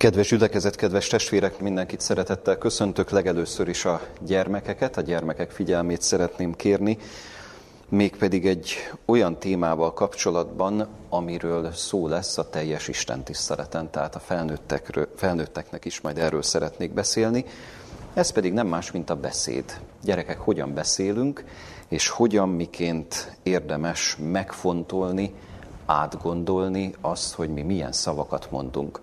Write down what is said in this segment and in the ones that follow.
Kedves gyülekezet, kedves testvérek, mindenkit szeretettel köszöntök. Legelőször is a gyermekeket, a gyermekek figyelmét szeretném kérni, mégpedig egy olyan témával kapcsolatban, amiről szó lesz a teljes Isten tiszteleten, tehát a felnőtteknek is majd erről szeretnék beszélni. Ez pedig nem más, mint a beszéd. Gyerekek, hogyan beszélünk, és hogyan miként érdemes megfontolni, átgondolni azt, hogy mi milyen szavakat mondunk.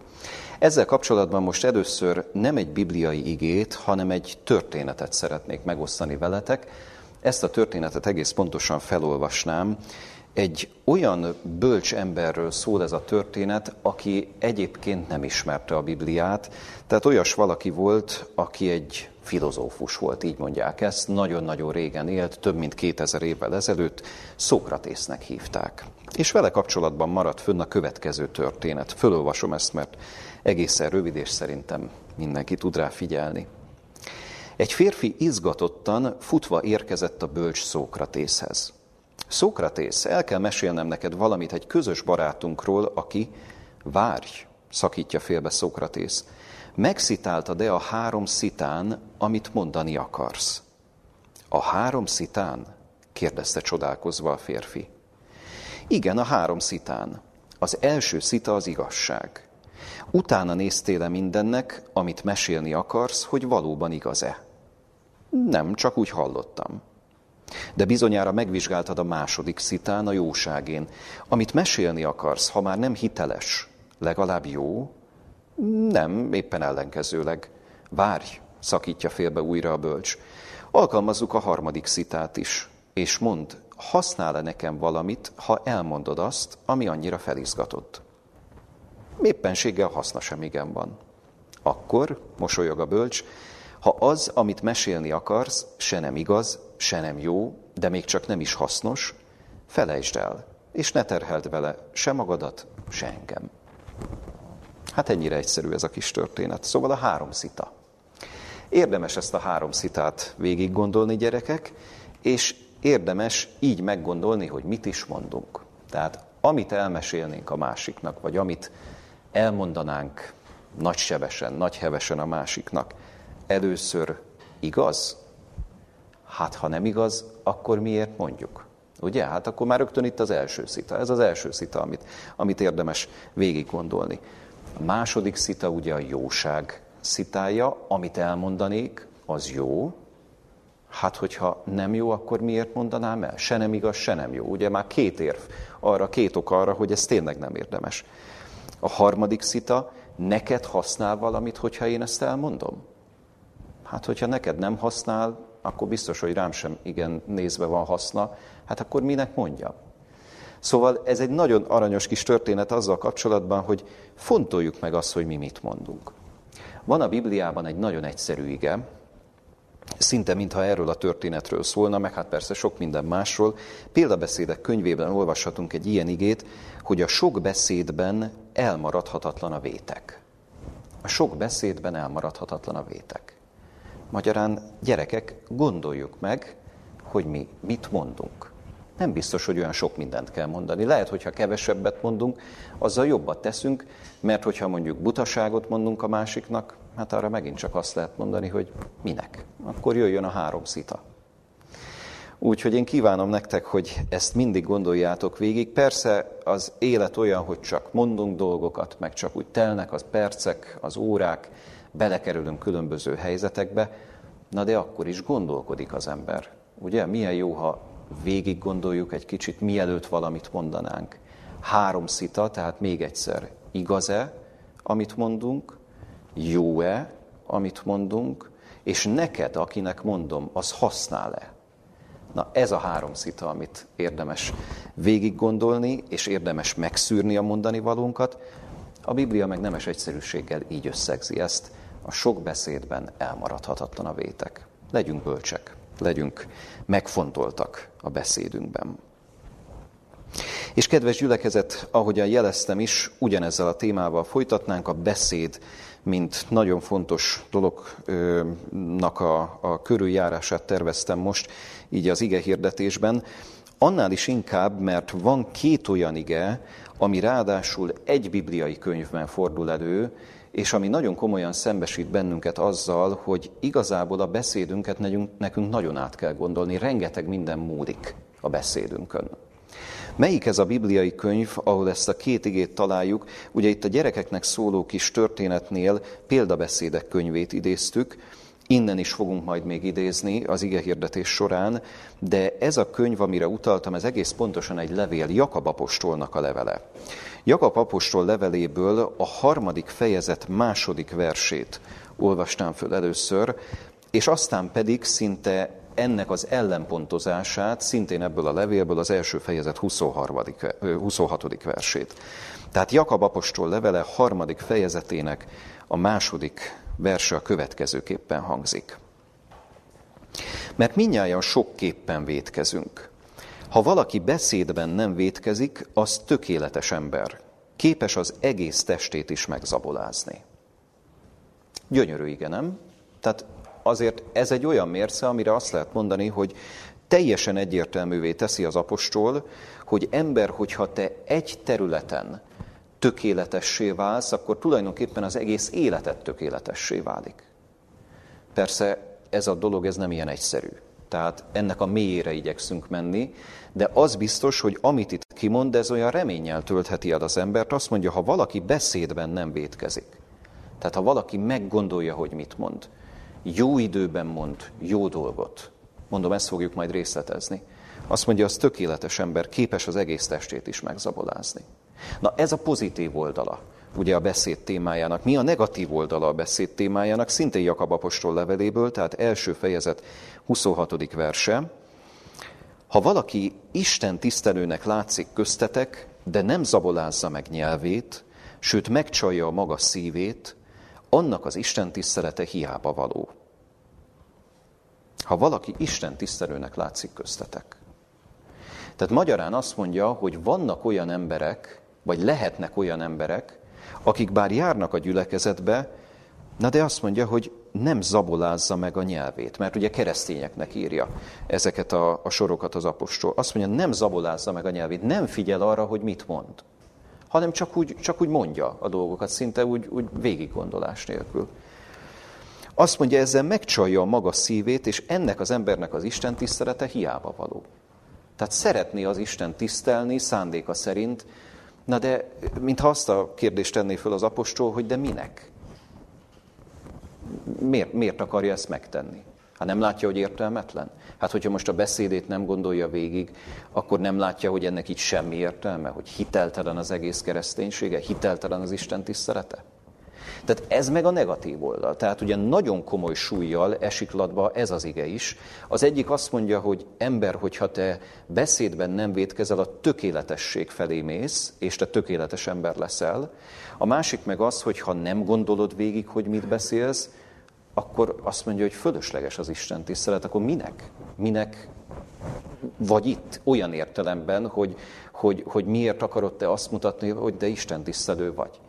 Ezzel kapcsolatban most először nem egy bibliai igét, hanem egy történetet szeretnék megosztani veletek. Ezt a történetet egész pontosan felolvasnám. Egy olyan bölcs emberről szól ez a történet, aki egyébként nem ismerte a Bibliát, tehát olyas valaki volt, aki egy filozófus volt, így mondják ezt, nagyon-nagyon régen élt, több mint 2000 évvel ezelőtt, Szókratésznek hívták. És vele kapcsolatban maradt fönn a következő történet. Fölolvasom ezt, mert egészen rövid, és szerintem mindenki tud rá figyelni. Egy férfi izgatottan futva érkezett a bölcs Szókratészhez. Szókratész, el kell mesélnem neked valamit egy közös barátunkról, aki, várj, szakítja félbe Szókratész, megszitálta de a három szitán, amit mondani akarsz. A három szitán? kérdezte csodálkozva a férfi. Igen, a három szitán. Az első szita az igazság. Utána néztél -e mindennek, amit mesélni akarsz, hogy valóban igaz-e? Nem, csak úgy hallottam. De bizonyára megvizsgáltad a második szitán, a jóságén. Amit mesélni akarsz, ha már nem hiteles, legalább jó? Nem, éppen ellenkezőleg. Várj, szakítja félbe újra a bölcs. Alkalmazzuk a harmadik szitát is, és mond, használ-e nekem valamit, ha elmondod azt, ami annyira felizgatott? Éppenséggel haszna sem igen van. Akkor, mosolyog a bölcs, ha az, amit mesélni akarsz, se nem igaz, se nem jó, de még csak nem is hasznos, felejtsd el, és ne terheld vele se magadat, se engem. Hát ennyire egyszerű ez a kis történet. Szóval a három szita. Érdemes ezt a három szitát végig gondolni, gyerekek, és érdemes így meggondolni, hogy mit is mondunk. Tehát amit elmesélnénk a másiknak, vagy amit elmondanánk nagy sebesen, nagy hevesen a másiknak, először igaz? Hát ha nem igaz, akkor miért mondjuk? Ugye? Hát akkor már rögtön itt az első szita. Ez az első szita, amit, amit érdemes végig gondolni. A második szita ugye a jóság szitája, amit elmondanék, az jó. Hát, hogyha nem jó, akkor miért mondanám el? Se nem igaz, se nem jó. Ugye már két érv arra, két ok arra, hogy ez tényleg nem érdemes. A harmadik szita, neked használ valamit, hogyha én ezt elmondom? Hát, hogyha neked nem használ, akkor biztos, hogy rám sem igen nézve van haszna, hát akkor minek mondja? Szóval ez egy nagyon aranyos kis történet azzal kapcsolatban, hogy fontoljuk meg azt, hogy mi mit mondunk. Van a Bibliában egy nagyon egyszerű ige, szinte mintha erről a történetről szólna, meg hát persze sok minden másról. Példabeszédek könyvében olvashatunk egy ilyen igét, hogy a sok beszédben elmaradhatatlan a vétek. A sok beszédben elmaradhatatlan a vétek. Magyarán, gyerekek, gondoljuk meg, hogy mi mit mondunk. Nem biztos, hogy olyan sok mindent kell mondani. Lehet, hogyha kevesebbet mondunk, azzal jobbat teszünk, mert hogyha mondjuk butaságot mondunk a másiknak, hát arra megint csak azt lehet mondani, hogy minek. Akkor jöjjön a három szita. Úgyhogy én kívánom nektek, hogy ezt mindig gondoljátok végig. Persze az élet olyan, hogy csak mondunk dolgokat, meg csak úgy telnek az percek, az órák, belekerülünk különböző helyzetekbe, na de akkor is gondolkodik az ember. Ugye, milyen jó, ha végig gondoljuk egy kicsit, mielőtt valamit mondanánk. Három szita, tehát még egyszer, igaz-e, amit mondunk, jó-e, amit mondunk, és neked, akinek mondom, az használ-e? Na ez a három szita, amit érdemes végig gondolni, és érdemes megszűrni a mondani valónkat. A Biblia meg nemes egyszerűséggel így összegzi ezt, a sok beszédben elmaradhatatlan a vétek. Legyünk bölcsek, legyünk megfontoltak a beszédünkben. És kedves gyülekezet, ahogyan jeleztem is, ugyanezzel a témával folytatnánk a beszéd, mint nagyon fontos dolognak a, a körüljárását terveztem most, így az ige hirdetésben. Annál is inkább, mert van két olyan ige, ami ráadásul egy bibliai könyvben fordul elő, és ami nagyon komolyan szembesít bennünket azzal, hogy igazából a beszédünket nekünk nagyon át kell gondolni, rengeteg minden múlik a beszédünkön. Melyik ez a bibliai könyv, ahol ezt a két igét találjuk? Ugye itt a gyerekeknek szóló kis történetnél példabeszédek könyvét idéztük, Innen is fogunk majd még idézni az ige hirdetés során, de ez a könyv, amire utaltam, ez egész pontosan egy levél, Jakab apostolnak a levele. Jakab apostol leveléből a harmadik fejezet második versét olvastám föl először, és aztán pedig szinte ennek az ellenpontozását szintén ebből a levélből az első fejezet 23. 26. versét. Tehát Jakab apostol levele harmadik fejezetének a második verse a következőképpen hangzik. Mert minnyáján sokképpen vétkezünk. Ha valaki beszédben nem vétkezik, az tökéletes ember. Képes az egész testét is megzabolázni. Gyönyörű, igen, nem? Tehát azért ez egy olyan mérce, amire azt lehet mondani, hogy teljesen egyértelművé teszi az apostol, hogy ember, hogyha te egy területen tökéletessé válsz, akkor tulajdonképpen az egész életed tökéletessé válik. Persze ez a dolog ez nem ilyen egyszerű. Tehát ennek a mélyére igyekszünk menni, de az biztos, hogy amit itt kimond, ez olyan reménnyel töltheti el az embert. Azt mondja, ha valaki beszédben nem vétkezik, tehát ha valaki meggondolja, hogy mit mond, jó időben mond jó dolgot, mondom, ezt fogjuk majd részletezni, azt mondja, az tökéletes ember, képes az egész testét is megzabolázni. Na ez a pozitív oldala ugye a beszéd témájának. Mi a negatív oldala a beszéd témájának? Szintén Jakab apostol leveléből, tehát első fejezet 26. verse. Ha valaki Isten tisztelőnek látszik köztetek, de nem zabolázza meg nyelvét, sőt megcsalja a maga szívét, annak az Isten tisztelete hiába való. Ha valaki Isten tisztelőnek látszik köztetek. Tehát magyarán azt mondja, hogy vannak olyan emberek, vagy lehetnek olyan emberek, akik bár járnak a gyülekezetbe, na de azt mondja, hogy nem zabolázza meg a nyelvét, mert ugye keresztényeknek írja ezeket a, a sorokat az apostol. Azt mondja, nem zabolázza meg a nyelvét, nem figyel arra, hogy mit mond, hanem csak úgy, csak úgy mondja a dolgokat, szinte úgy, úgy végiggondolás nélkül. Azt mondja, ezzel megcsalja a maga szívét, és ennek az embernek az Isten tisztelete hiába való. Tehát szeretné az Isten tisztelni szándéka szerint, Na de, mintha azt a kérdést tenné föl az apostol, hogy de minek? Miért, miért akarja ezt megtenni? Hát nem látja, hogy értelmetlen? Hát hogyha most a beszédét nem gondolja végig, akkor nem látja, hogy ennek így semmi értelme, hogy hiteltelen az egész kereszténysége, hiteltelen az Isten tisztelete? Tehát ez meg a negatív oldal. Tehát ugye nagyon komoly súlyjal esik latba ez az ige is. Az egyik azt mondja, hogy ember, hogyha te beszédben nem védkezel, a tökéletesség felé mész, és te tökéletes ember leszel. A másik meg az, hogy ha nem gondolod végig, hogy mit beszélsz, akkor azt mondja, hogy fölösleges az Isten tisztelet, akkor minek? Minek vagy itt olyan értelemben, hogy, hogy, hogy miért akarod te azt mutatni, hogy de Isten tisztelő vagy.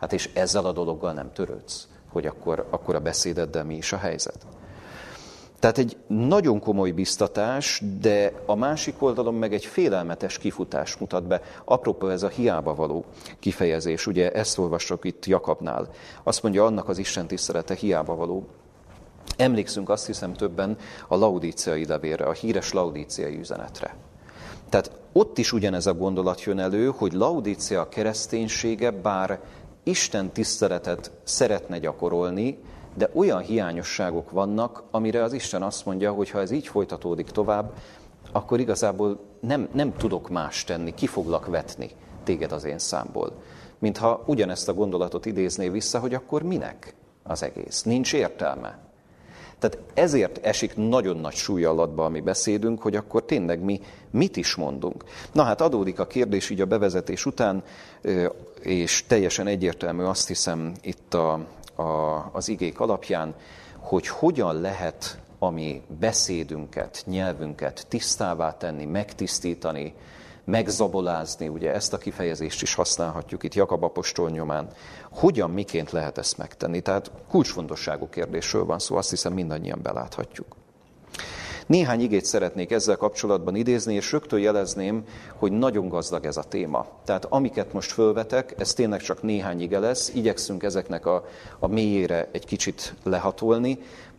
Hát és ezzel a dologgal nem törődsz, hogy akkor, akkor a beszédeddel mi is a helyzet. Tehát egy nagyon komoly biztatás, de a másik oldalon meg egy félelmetes kifutás mutat be. Apropó ez a hiába való kifejezés, ugye ezt olvasok itt Jakabnál. Azt mondja, annak az Isten tisztelete hiába való. Emlékszünk azt hiszem többen a laudíciai levére, a híres laudíciai üzenetre. Tehát ott is ugyanez a gondolat jön elő, hogy laudícia kereszténysége, bár Isten tiszteletet szeretne gyakorolni, de olyan hiányosságok vannak, amire az Isten azt mondja, hogy ha ez így folytatódik tovább, akkor igazából nem, nem tudok más tenni, ki foglak vetni téged az én számból. Mintha ugyanezt a gondolatot idézné vissza, hogy akkor minek az egész? Nincs értelme. Tehát ezért esik nagyon nagy súly alatba a beszédünk, hogy akkor tényleg mi mit is mondunk. Na hát adódik a kérdés így a bevezetés után, és teljesen egyértelmű azt hiszem itt a, a, az igék alapján, hogy hogyan lehet a mi beszédünket, nyelvünket tisztává tenni, megtisztítani, megzabolázni, ugye ezt a kifejezést is használhatjuk itt Jakab apostol nyomán. Hogyan, miként lehet ezt megtenni? Tehát kulcsfontosságú kérdésről van szó, azt hiszem mindannyian beláthatjuk. Néhány igét szeretnék ezzel kapcsolatban idézni, és rögtön jelezném, hogy nagyon gazdag ez a téma. Tehát amiket most fölvetek, ez tényleg csak néhány ige lesz, igyekszünk ezeknek a, a mélyére egy kicsit lehatolni,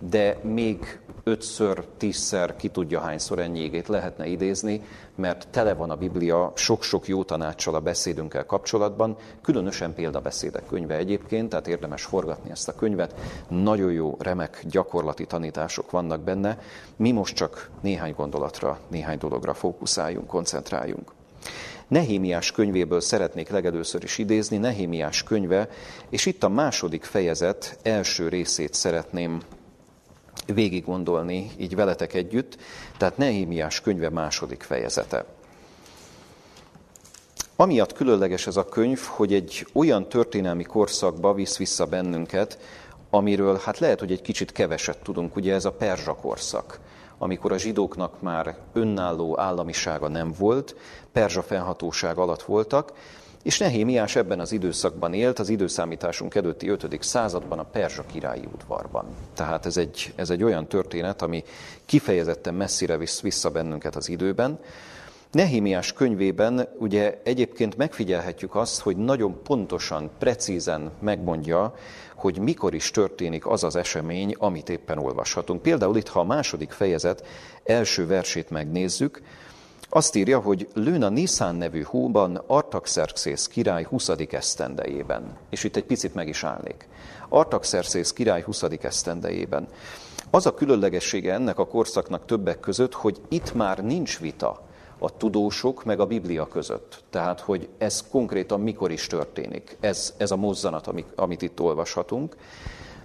de még ötször, tízszer, ki tudja hányszor ennyi égét lehetne idézni, mert tele van a Biblia sok-sok jó tanácssal a beszédünkkel kapcsolatban, különösen példabeszédek könyve egyébként, tehát érdemes forgatni ezt a könyvet. Nagyon jó, remek gyakorlati tanítások vannak benne. Mi most csak néhány gondolatra, néhány dologra fókuszáljunk, koncentráljunk. Nehémiás könyvéből szeretnék legelőször is idézni, Nehémiás könyve, és itt a második fejezet első részét szeretném végig gondolni így veletek együtt, tehát Nehémiás könyve második fejezete. Amiatt különleges ez a könyv, hogy egy olyan történelmi korszakba visz vissza bennünket, amiről hát lehet, hogy egy kicsit keveset tudunk, ugye ez a perzsa korszak, amikor a zsidóknak már önálló államisága nem volt, perzsa fennhatóság alatt voltak, és Nehémiás ebben az időszakban élt, az időszámításunk előtti 5. században a Perzsa királyi udvarban. Tehát ez egy, ez egy olyan történet, ami kifejezetten messzire visz vissza bennünket az időben. Nehémiás könyvében ugye egyébként megfigyelhetjük azt, hogy nagyon pontosan, precízen megmondja, hogy mikor is történik az az esemény, amit éppen olvashatunk. Például itt, ha a második fejezet első versét megnézzük, azt írja, hogy lőn a nevű hóban Artaxerxész király 20. esztendejében. És itt egy picit meg is állnék. Artaxerxész király 20. esztendejében. Az a különlegessége ennek a korszaknak többek között, hogy itt már nincs vita a tudósok meg a Biblia között. Tehát, hogy ez konkrétan mikor is történik, ez, ez a mozzanat, amit, amit itt olvashatunk,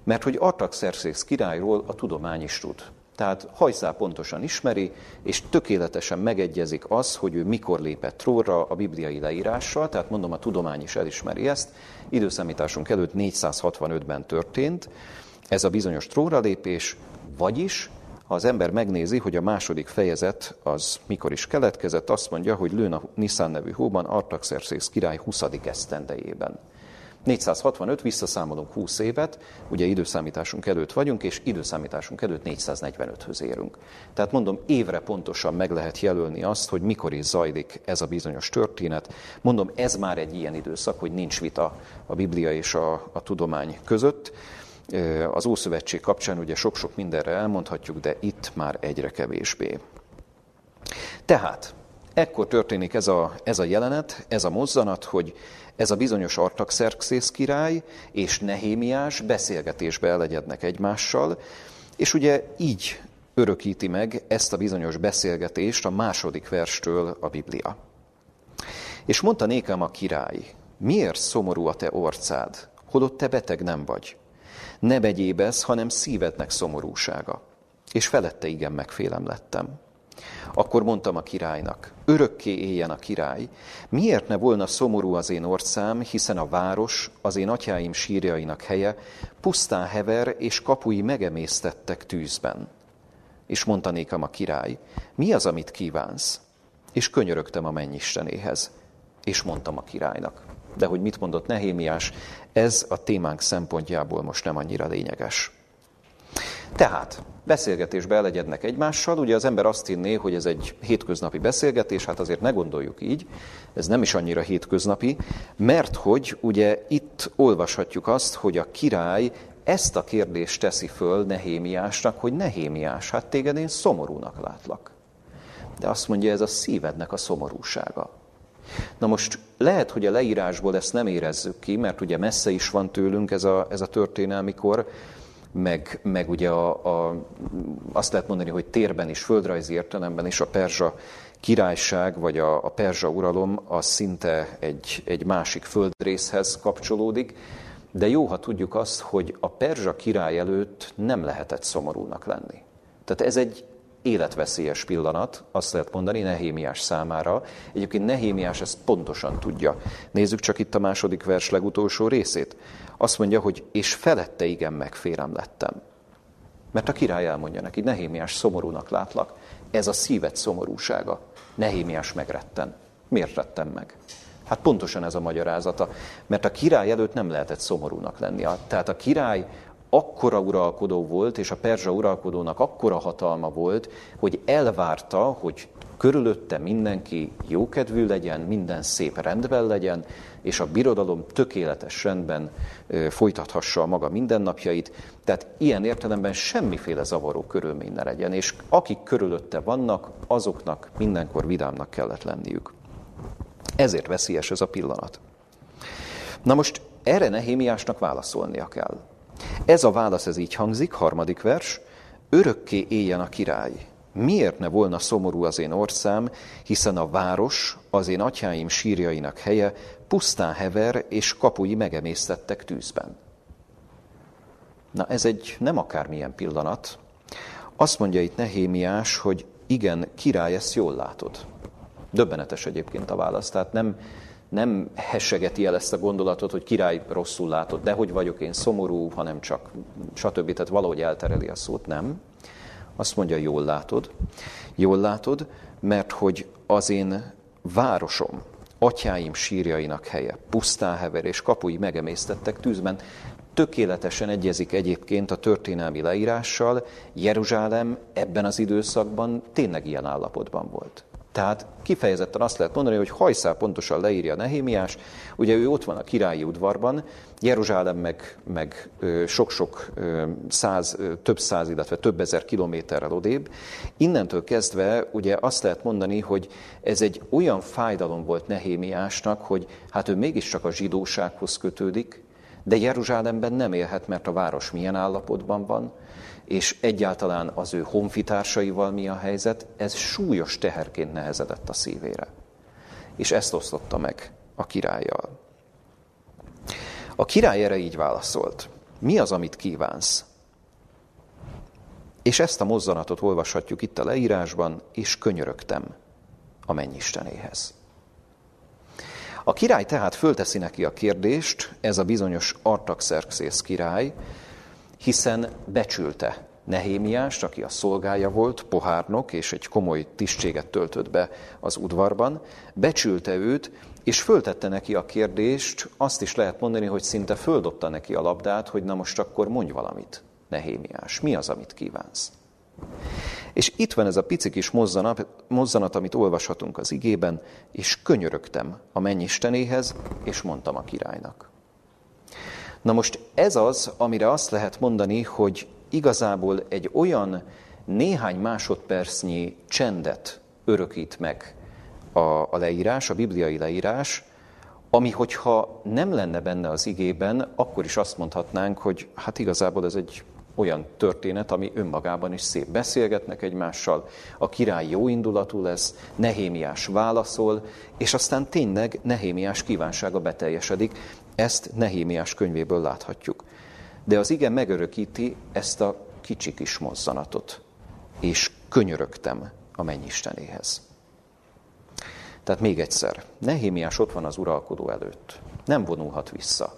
mert hogy Artaxerxész királyról a tudomány is tud. Tehát hajszál pontosan ismeri, és tökéletesen megegyezik az, hogy ő mikor lépett trónra a bibliai leírással, tehát mondom, a tudomány is elismeri ezt. Időszámításunk előtt 465-ben történt ez a bizonyos trónra lépés, vagyis ha az ember megnézi, hogy a második fejezet az mikor is keletkezett, azt mondja, hogy lőn a Niszán nevű hóban Artaxerxész király 20. esztendejében. 465, visszaszámolunk 20 évet, ugye időszámításunk előtt vagyunk, és időszámításunk előtt 445-höz érünk. Tehát mondom, évre pontosan meg lehet jelölni azt, hogy mikor is zajlik ez a bizonyos történet. Mondom, ez már egy ilyen időszak, hogy nincs vita a Biblia és a, a tudomány között. Az Ószövetség kapcsán ugye sok-sok mindenre elmondhatjuk, de itt már egyre kevésbé. Tehát, ekkor történik ez a, ez a jelenet, ez a mozzanat, hogy ez a bizonyos Artaxerxész király és Nehémiás beszélgetésbe elegyednek egymással, és ugye így örökíti meg ezt a bizonyos beszélgetést a második verstől a Biblia. És mondta nékem a király, miért szomorú a te orcád, holott te beteg nem vagy? Ne begyébesz, hanem szívednek szomorúsága. És felette igen megfélem lettem. Akkor mondtam a királynak, örökké éljen a király, miért ne volna szomorú az én orszám, hiszen a város, az én atyáim sírjainak helye, pusztán hever és kapui megemésztettek tűzben. És mondta nékem a király, mi az, amit kívánsz? És könyörögtem a mennyistenéhez, és mondtam a királynak. De hogy mit mondott Nehémiás, ez a témánk szempontjából most nem annyira lényeges. Tehát beszélgetésbe elegyednek egymással, ugye az ember azt hinné, hogy ez egy hétköznapi beszélgetés, hát azért ne gondoljuk így, ez nem is annyira hétköznapi, mert hogy ugye itt olvashatjuk azt, hogy a király ezt a kérdést teszi föl Nehémiásnak, hogy Nehémiás, hát téged én szomorúnak látlak. De azt mondja, ez a szívednek a szomorúsága. Na most lehet, hogy a leírásból ezt nem érezzük ki, mert ugye messze is van tőlünk ez a, ez a történelmi kor, meg, meg ugye a, a, azt lehet mondani, hogy térben is, földrajzi értelemben is a perzsa királyság, vagy a, a perzsa uralom, az szinte egy, egy másik földrészhez kapcsolódik, de jó, ha tudjuk azt, hogy a perzsa király előtt nem lehetett szomorúnak lenni. Tehát ez egy életveszélyes pillanat, azt lehet mondani Nehémiás számára. Egyébként Nehémiás ezt pontosan tudja. Nézzük csak itt a második vers legutolsó részét. Azt mondja, hogy és felette igen megférem lettem. Mert a király elmondja neki, Nehémiás szomorúnak látlak. Ez a szívet szomorúsága. Nehémiás megretten. Miért rettem meg? Hát pontosan ez a magyarázata. Mert a király előtt nem lehetett szomorúnak lenni. Tehát a király akkora uralkodó volt, és a perzsa uralkodónak akkora hatalma volt, hogy elvárta, hogy körülötte mindenki jókedvű legyen, minden szép rendben legyen, és a birodalom tökéletes rendben folytathassa a maga mindennapjait. Tehát ilyen értelemben semmiféle zavaró körülmény ne legyen, és akik körülötte vannak, azoknak mindenkor vidámnak kellett lenniük. Ezért veszélyes ez a pillanat. Na most erre Nehémiásnak válaszolnia kell. Ez a válasz ez így hangzik, harmadik vers, örökké éljen a király. Miért ne volna szomorú az én orszám, hiszen a város, az én atyáim sírjainak helye, pusztán hever és kapui megemésztettek tűzben. Na ez egy nem akármilyen pillanat. Azt mondja itt Nehémiás, hogy igen, király, ezt jól látod. Döbbenetes egyébként a válasz, tehát nem, nem hessegeti el ezt a gondolatot, hogy király rosszul látod, de hogy vagyok én szomorú, hanem csak stb. Tehát valahogy eltereli a szót, nem. Azt mondja, jól látod. Jól látod, mert hogy az én városom, atyáim sírjainak helye, pusztán hever és kapui megemésztettek tűzben, tökéletesen egyezik egyébként a történelmi leírással, Jeruzsálem ebben az időszakban tényleg ilyen állapotban volt. Tehát kifejezetten azt lehet mondani, hogy hajszál pontosan leírja Nehémiás, ugye ő ott van a királyi udvarban, Jeruzsálem meg, meg sok-sok száz, több száz, illetve több ezer kilométerrel odébb. Innentől kezdve ugye azt lehet mondani, hogy ez egy olyan fájdalom volt Nehémiásnak, hogy hát ő mégiscsak a zsidósághoz kötődik, de Jeruzsálemben nem élhet, mert a város milyen állapotban van, és egyáltalán az ő honfitársaival mi a helyzet, ez súlyos teherként nehezedett a szívére. És ezt osztotta meg a királlyal. A király erre így válaszolt. Mi az, amit kívánsz? És ezt a mozzanatot olvashatjuk itt a leírásban, és könyörögtem a mennyistenéhez. A király tehát fölteszi neki a kérdést, ez a bizonyos Artaxerxész király, hiszen becsülte Nehémiást, aki a szolgája volt, pohárnok, és egy komoly tisztséget töltött be az udvarban, becsülte őt, és föltette neki a kérdést, azt is lehet mondani, hogy szinte földobta neki a labdát, hogy na most akkor mondj valamit, Nehémiás, mi az, amit kívánsz? És itt van ez a pici kis mozzanat, mozzanat, amit olvashatunk az igében, és könyörögtem a mennyistenéhez, és mondtam a királynak. Na most ez az, amire azt lehet mondani, hogy igazából egy olyan néhány másodpercnyi csendet örökít meg a, a leírás, a bibliai leírás, ami hogyha nem lenne benne az igében, akkor is azt mondhatnánk, hogy hát igazából ez egy olyan történet, ami önmagában is szép. Beszélgetnek egymással, a király jó indulatú lesz, Nehémiás válaszol, és aztán tényleg Nehémiás kívánsága beteljesedik. Ezt Nehémiás könyvéből láthatjuk. De az igen megörökíti ezt a kicsi kis mozzanatot, és könyörögtem a mennyistenéhez. Tehát még egyszer, Nehémiás ott van az uralkodó előtt. Nem vonulhat vissza.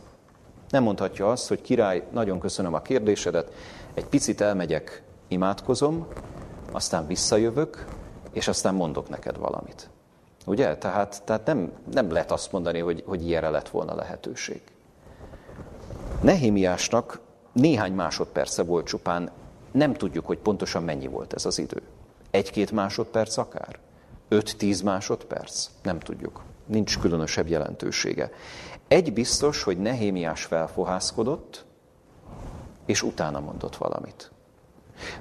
Nem mondhatja azt, hogy király, nagyon köszönöm a kérdésedet, egy picit elmegyek, imádkozom, aztán visszajövök, és aztán mondok neked valamit. Ugye? Tehát, tehát nem, nem lehet azt mondani, hogy, hogy ilyenre lett volna lehetőség. Nehémiásnak néhány másodperce volt csupán, nem tudjuk, hogy pontosan mennyi volt ez az idő. Egy-két másodperc akár? Öt-tíz másodperc? Nem tudjuk. Nincs különösebb jelentősége. Egy biztos, hogy Nehémiás felfohászkodott, és utána mondott valamit.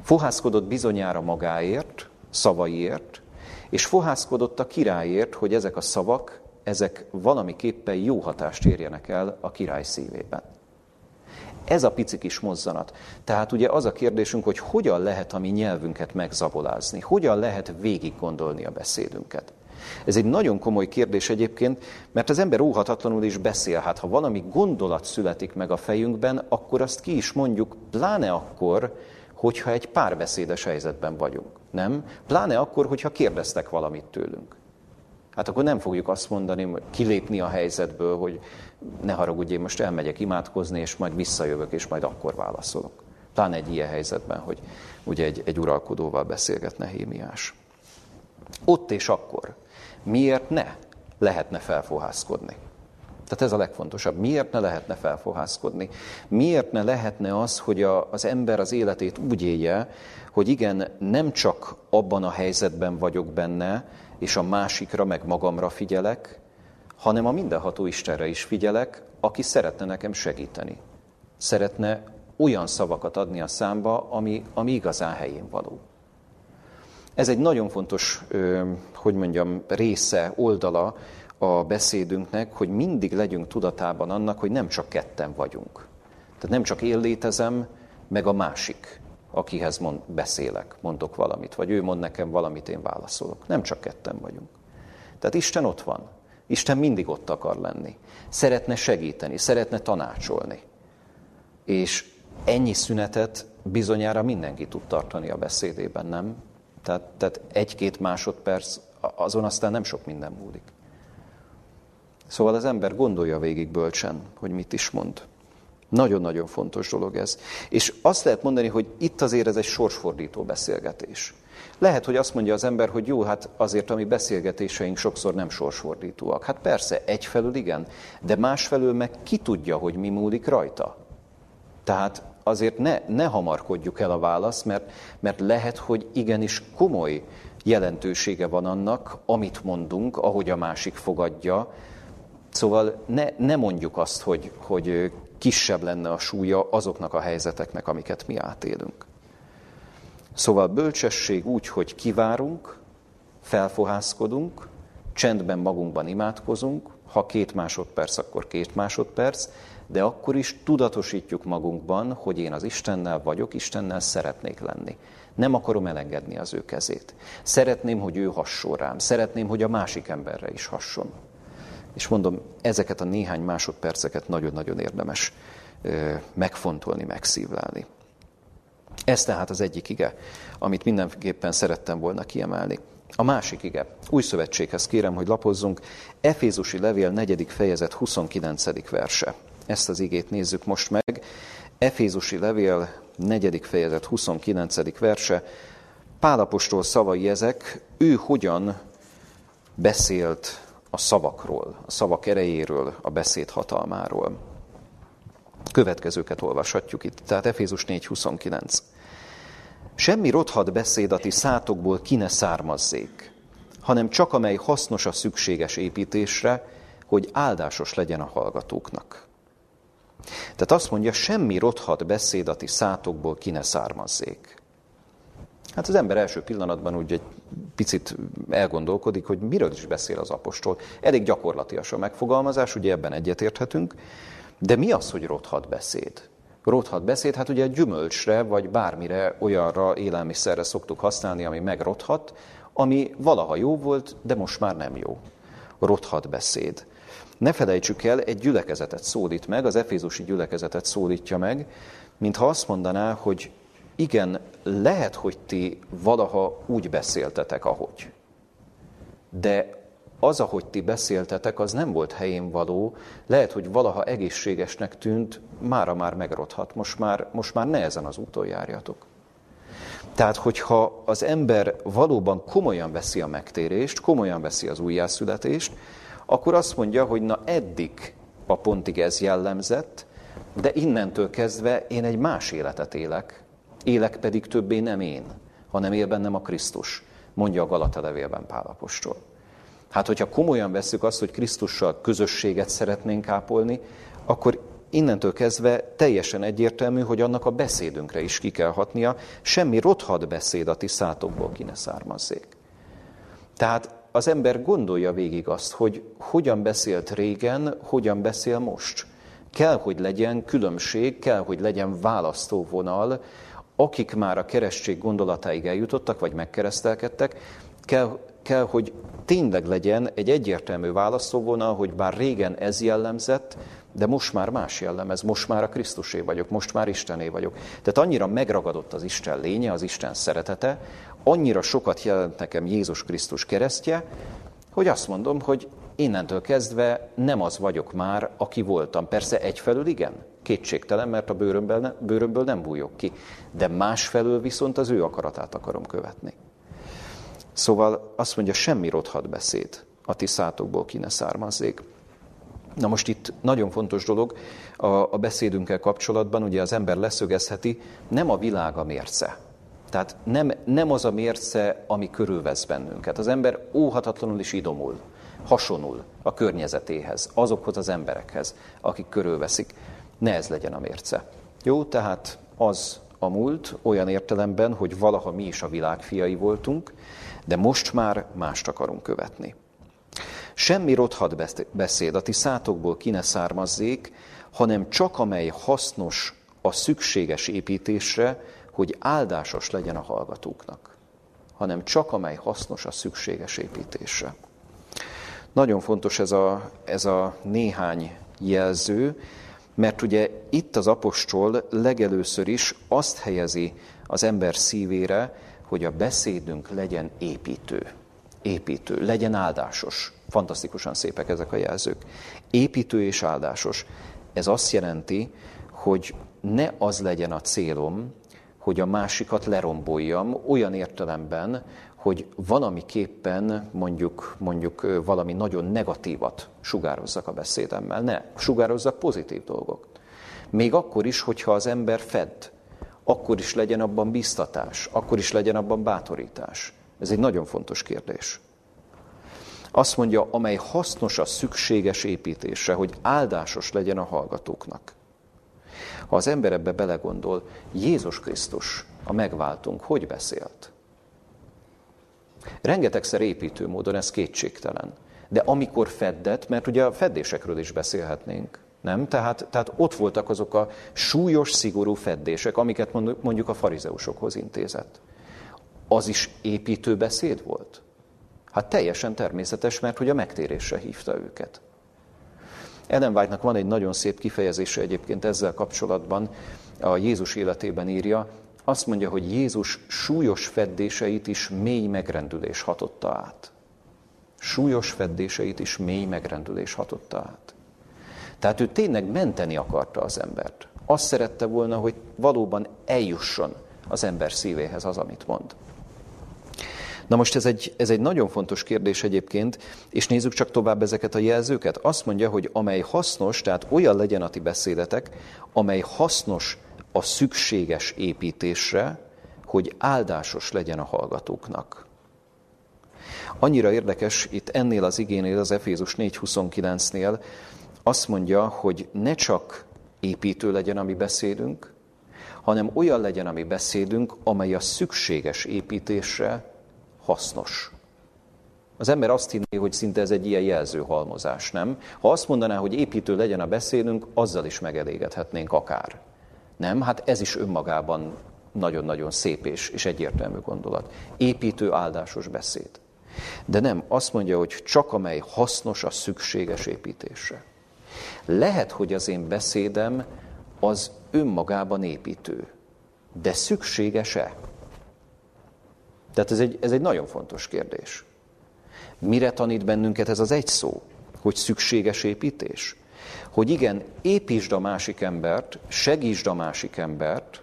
Fohászkodott bizonyára magáért, szavaiért, és fohászkodott a királyért, hogy ezek a szavak, ezek valamiképpen jó hatást érjenek el a király szívében. Ez a pici kis mozzanat. Tehát ugye az a kérdésünk, hogy hogyan lehet a mi nyelvünket megzabolázni, hogyan lehet végig gondolni a beszédünket. Ez egy nagyon komoly kérdés egyébként, mert az ember óhatatlanul is beszél. Hát ha valami gondolat születik meg a fejünkben, akkor azt ki is mondjuk, pláne akkor, hogyha egy párbeszédes helyzetben vagyunk. Nem? Pláne akkor, hogyha kérdeztek valamit tőlünk. Hát akkor nem fogjuk azt mondani, kilépni a helyzetből, hogy ne haragudj, én most elmegyek imádkozni, és majd visszajövök, és majd akkor válaszolok. Pláne egy ilyen helyzetben, hogy ugye egy, egy uralkodóval beszélget Nehémiás. Ott és akkor miért ne lehetne felfohászkodni? Tehát ez a legfontosabb. Miért ne lehetne felfohászkodni? Miért ne lehetne az, hogy a, az ember az életét úgy élje, hogy igen, nem csak abban a helyzetben vagyok benne, és a másikra meg magamra figyelek, hanem a mindenható Istenre is figyelek, aki szeretne nekem segíteni. Szeretne olyan szavakat adni a számba, ami, ami igazán helyén való. Ez egy nagyon fontos, hogy mondjam, része, oldala a beszédünknek, hogy mindig legyünk tudatában annak, hogy nem csak ketten vagyunk. Tehát nem csak én létezem, meg a másik, akihez mond, beszélek, mondok valamit, vagy ő mond nekem valamit, én válaszolok. Nem csak ketten vagyunk. Tehát Isten ott van. Isten mindig ott akar lenni. Szeretne segíteni, szeretne tanácsolni. És ennyi szünetet bizonyára mindenki tud tartani a beszédében, nem? Tehát, tehát egy-két másodperc, azon aztán nem sok minden múlik. Szóval az ember gondolja végig bölcsen, hogy mit is mond. Nagyon-nagyon fontos dolog ez. És azt lehet mondani, hogy itt azért ez egy sorsfordító beszélgetés. Lehet, hogy azt mondja az ember, hogy jó, hát azért a mi beszélgetéseink sokszor nem sorsfordítóak. Hát persze, egyfelől igen, de másfelől meg ki tudja, hogy mi múlik rajta. Tehát azért ne, ne hamarkodjuk el a választ, mert, mert lehet, hogy igenis komoly jelentősége van annak, amit mondunk, ahogy a másik fogadja. Szóval ne, ne mondjuk azt, hogy, hogy kisebb lenne a súlya azoknak a helyzeteknek, amiket mi átélünk. Szóval bölcsesség úgy, hogy kivárunk, felfohászkodunk, csendben magunkban imádkozunk, ha két másodperc, akkor két másodperc, de akkor is tudatosítjuk magunkban, hogy én az Istennel vagyok, Istennel szeretnék lenni. Nem akarom elengedni az ő kezét. Szeretném, hogy ő hasson rám. Szeretném, hogy a másik emberre is hasson. És mondom, ezeket a néhány másodperceket nagyon-nagyon érdemes megfontolni, megszívlelni. Ez tehát az egyik ige, amit mindenképpen szerettem volna kiemelni. A másik ige. Új szövetséghez kérem, hogy lapozzunk. Efézusi levél 4. fejezet 29. verse. Ezt az igét nézzük most meg. Efézusi levél 4. fejezet 29. verse. Pálapostól szavai ezek, ő hogyan beszélt a szavakról, a szavak erejéről, a beszéd hatalmáról. Következőket olvashatjuk itt, tehát Efézus 4.29. Semmi rothat beszéd a ti szátokból ki ne származzék, hanem csak amely hasznos a szükséges építésre, hogy áldásos legyen a hallgatóknak. Tehát azt mondja, semmi rothat beszéd szátokból ki ne származzék. Hát az ember első pillanatban úgy egy picit elgondolkodik, hogy miről is beszél az apostol. Elég gyakorlatias a megfogalmazás, ugye ebben egyetérthetünk, de mi az, hogy rothat beszéd? Rothat beszéd, hát ugye gyümölcsre, vagy bármire, olyanra élelmiszerre szoktuk használni, ami megrothat, ami valaha jó volt, de most már nem jó. Rothat beszéd. Ne felejtsük el, egy gyülekezetet szólít meg, az efézusi gyülekezetet szólítja meg, mintha azt mondaná, hogy igen, lehet, hogy ti valaha úgy beszéltetek, ahogy. De az, ahogy ti beszéltetek, az nem volt helyén való, lehet, hogy valaha egészségesnek tűnt, mára már megrothat, most már, most már ne ezen az úton járjatok. Tehát, hogyha az ember valóban komolyan veszi a megtérést, komolyan veszi az újjászületést, akkor azt mondja, hogy na eddig a pontig ez jellemzett, de innentől kezdve én egy más életet élek, élek pedig többé nem én, hanem él bennem a Krisztus, mondja a Galata levélben Pálapostól. Hát, hogyha komolyan veszük azt, hogy Krisztussal közösséget szeretnénk ápolni, akkor innentől kezdve teljesen egyértelmű, hogy annak a beszédünkre is ki kell hatnia, semmi rothat beszéd a ti szátokból ki ne származzék. Tehát az ember gondolja végig azt, hogy hogyan beszélt régen, hogyan beszél most. Kell, hogy legyen különbség, kell, hogy legyen választóvonal, akik már a keresztség gondolatáig eljutottak, vagy megkeresztelkedtek, kell, kell, hogy tényleg legyen egy egyértelmű választóvonal, hogy bár régen ez jellemzett, de most már más jellemez, most már a Krisztusé vagyok, most már Istené vagyok. Tehát annyira megragadott az Isten lénye, az Isten szeretete, annyira sokat jelent nekem Jézus Krisztus keresztje, hogy azt mondom, hogy innentől kezdve nem az vagyok már, aki voltam. Persze egyfelől igen, kétségtelen, mert a bőrömből, ne, bőrömből nem bújok ki, de másfelől viszont az ő akaratát akarom követni. Szóval azt mondja, semmi rothat beszéd a ti szátokból ki ne származzék. Na most itt nagyon fontos dolog a, a beszédünkkel kapcsolatban, ugye az ember leszögezheti, nem a világ a mérce. Tehát nem, nem az a mérce, ami körülvesz bennünket. Az ember óhatatlanul is idomul, hasonul a környezetéhez, azokhoz az emberekhez, akik körülveszik. Ne ez legyen a mérce. Jó, tehát az a múlt olyan értelemben, hogy valaha mi is a világ fiai voltunk, de most már mást akarunk követni. Semmi rothat beszéd a ti szátokból ki ne származzék, hanem csak amely hasznos a szükséges építésre, hogy áldásos legyen a hallgatóknak, hanem csak amely hasznos a szükséges építésre. Nagyon fontos ez a, ez a néhány jelző, mert ugye itt az apostol legelőször is azt helyezi az ember szívére, hogy a beszédünk legyen építő. Építő, legyen áldásos. Fantasztikusan szépek ezek a jelzők. Építő és áldásos. Ez azt jelenti, hogy ne az legyen a célom, hogy a másikat leromboljam olyan értelemben, hogy valamiképpen mondjuk, mondjuk valami nagyon negatívat sugározzak a beszédemmel. Ne, sugározzak pozitív dolgok. Még akkor is, hogyha az ember fed, akkor is legyen abban biztatás, akkor is legyen abban bátorítás. Ez egy nagyon fontos kérdés. Azt mondja, amely hasznos a szükséges építésre, hogy áldásos legyen a hallgatóknak. Ha az ember ebbe belegondol, Jézus Krisztus, a megváltunk, hogy beszélt? Rengetegszer építő módon, ez kétségtelen. De amikor feddett, mert ugye a feddésekről is beszélhetnénk, nem? Tehát, tehát ott voltak azok a súlyos, szigorú feddések, amiket mondjuk a farizeusokhoz intézett. Az is építő beszéd volt? Hát teljesen természetes, mert hogy a megtérésre hívta őket. Ellen White-nak van egy nagyon szép kifejezése egyébként ezzel kapcsolatban, a Jézus életében írja, azt mondja, hogy Jézus súlyos feddéseit is mély megrendülés hatotta át. Súlyos feddéseit is mély megrendülés hatotta át. Tehát ő tényleg menteni akarta az embert. Azt szerette volna, hogy valóban eljusson az ember szívéhez az, amit mond. Na most ez egy, ez egy nagyon fontos kérdés egyébként, és nézzük csak tovább ezeket a jelzőket. Azt mondja, hogy amely hasznos, tehát olyan legyen a ti beszédetek, amely hasznos a szükséges építésre, hogy áldásos legyen a hallgatóknak. Annyira érdekes, itt ennél az igénél, az Efézus 4.29-nél azt mondja, hogy ne csak építő legyen a beszédünk, hanem olyan legyen a beszédünk, amely a szükséges építésre hasznos. Az ember azt hinné, hogy szinte ez egy ilyen jelzőhalmozás, nem? Ha azt mondaná, hogy építő legyen a beszédünk, azzal is megelégedhetnénk akár. Nem? Hát ez is önmagában nagyon-nagyon szép és, és egyértelmű gondolat. Építő, áldásos beszéd. De nem, azt mondja, hogy csak amely hasznos a szükséges építésre. Lehet, hogy az én beszédem az önmagában építő, de szükséges-e? Tehát ez egy, ez egy nagyon fontos kérdés. Mire tanít bennünket ez az egy szó? Hogy szükséges építés? Hogy igen, építsd a másik embert, segítsd a másik embert,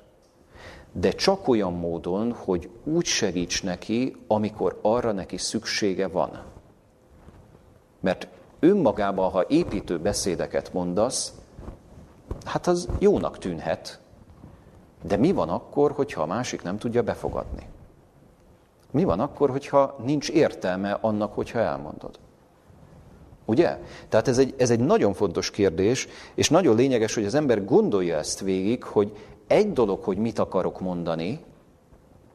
de csak olyan módon, hogy úgy segíts neki, amikor arra neki szüksége van. Mert önmagában, ha építő beszédeket mondasz, hát az jónak tűnhet, de mi van akkor, hogyha a másik nem tudja befogadni? Mi van akkor, hogyha nincs értelme annak, hogyha elmondod? Ugye? Tehát ez egy, ez egy nagyon fontos kérdés, és nagyon lényeges, hogy az ember gondolja ezt végig, hogy egy dolog, hogy mit akarok mondani,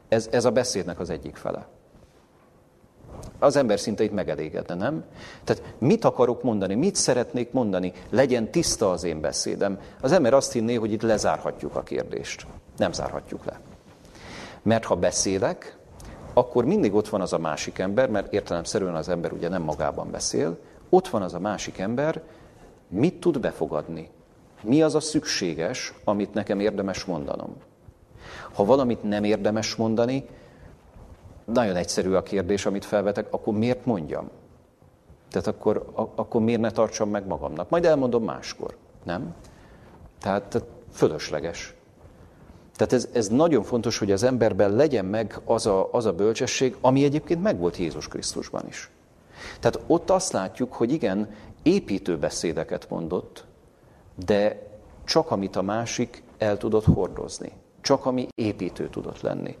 ez, ez a beszédnek az egyik fele. Az ember szinte itt megelégedne, nem? Tehát mit akarok mondani, mit szeretnék mondani, legyen tiszta az én beszédem. Az ember azt hinné, hogy itt lezárhatjuk a kérdést. Nem zárhatjuk le. Mert ha beszélek, akkor mindig ott van az a másik ember, mert értelemszerűen az ember ugye nem magában beszél, ott van az a másik ember, mit tud befogadni? Mi az a szükséges, amit nekem érdemes mondanom? Ha valamit nem érdemes mondani, nagyon egyszerű a kérdés, amit felvetek, akkor miért mondjam? Tehát akkor, akkor miért ne tartsam meg magamnak? Majd elmondom máskor, nem? Tehát, fölösleges. Tehát ez, ez nagyon fontos, hogy az emberben legyen meg az a, az a bölcsesség, ami egyébként megvolt Jézus Krisztusban is. Tehát ott azt látjuk, hogy igen, építő beszédeket mondott, de csak amit a másik el tudott hordozni. Csak ami építő tudott lenni.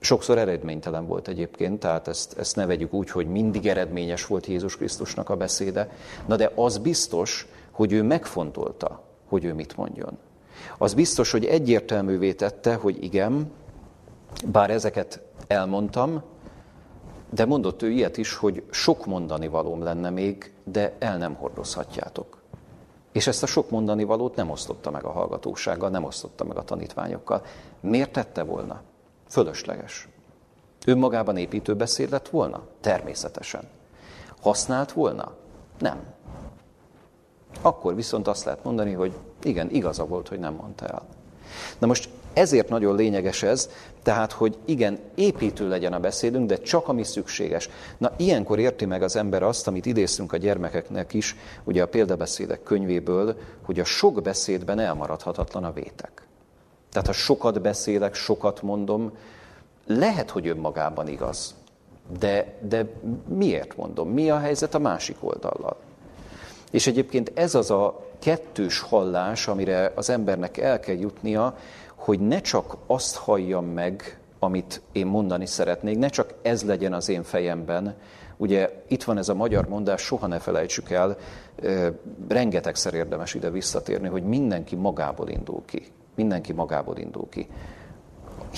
Sokszor eredménytelen volt egyébként, tehát ezt, ezt ne vegyük úgy, hogy mindig eredményes volt Jézus Krisztusnak a beszéde, na de az biztos, hogy ő megfontolta, hogy ő mit mondjon. Az biztos, hogy egyértelművé tette, hogy igen, bár ezeket elmondtam, de mondott ő ilyet is, hogy sok mondani valóm lenne még, de el nem hordozhatjátok. És ezt a sok mondani valót nem osztotta meg a hallgatósággal, nem osztotta meg a tanítványokkal. Miért tette volna? Fölösleges. Önmagában építő beszéd lett volna? Természetesen. Használt volna? Nem. Akkor viszont azt lehet mondani, hogy igen, igaza volt, hogy nem mondta el. Na most ezért nagyon lényeges ez, tehát, hogy igen, építő legyen a beszédünk, de csak ami szükséges. Na, ilyenkor érti meg az ember azt, amit idéztünk a gyermekeknek is, ugye a példabeszédek könyvéből, hogy a sok beszédben elmaradhatatlan a vétek. Tehát ha sokat beszélek, sokat mondom, lehet, hogy önmagában igaz. De, de miért mondom? Mi a helyzet a másik oldallal? És egyébként ez az a kettős hallás, amire az embernek el kell jutnia, hogy ne csak azt halljam meg, amit én mondani szeretnék, ne csak ez legyen az én fejemben. Ugye itt van ez a magyar mondás, soha ne felejtsük el, rengetegszer érdemes ide visszatérni, hogy mindenki magából indul ki. Mindenki magából indul ki.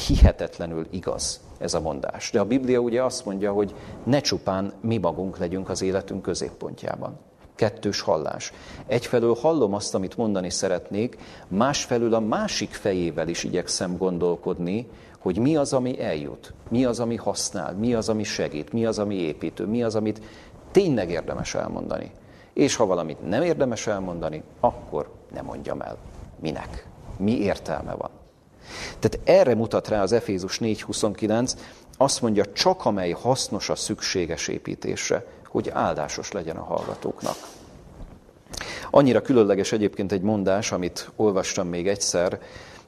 Hihetetlenül igaz ez a mondás. De a Biblia ugye azt mondja, hogy ne csupán mi magunk legyünk az életünk középpontjában kettős hallás. Egyfelől hallom azt, amit mondani szeretnék, másfelől a másik fejével is igyekszem gondolkodni, hogy mi az, ami eljut, mi az, ami használ, mi az, ami segít, mi az, ami építő, mi az, amit tényleg érdemes elmondani. És ha valamit nem érdemes elmondani, akkor nem mondjam el. Minek? Mi értelme van? Tehát erre mutat rá az Efézus 4.29, azt mondja, csak amely hasznos a szükséges építésre, hogy áldásos legyen a hallgatóknak. Annyira különleges egyébként egy mondás, amit olvastam még egyszer,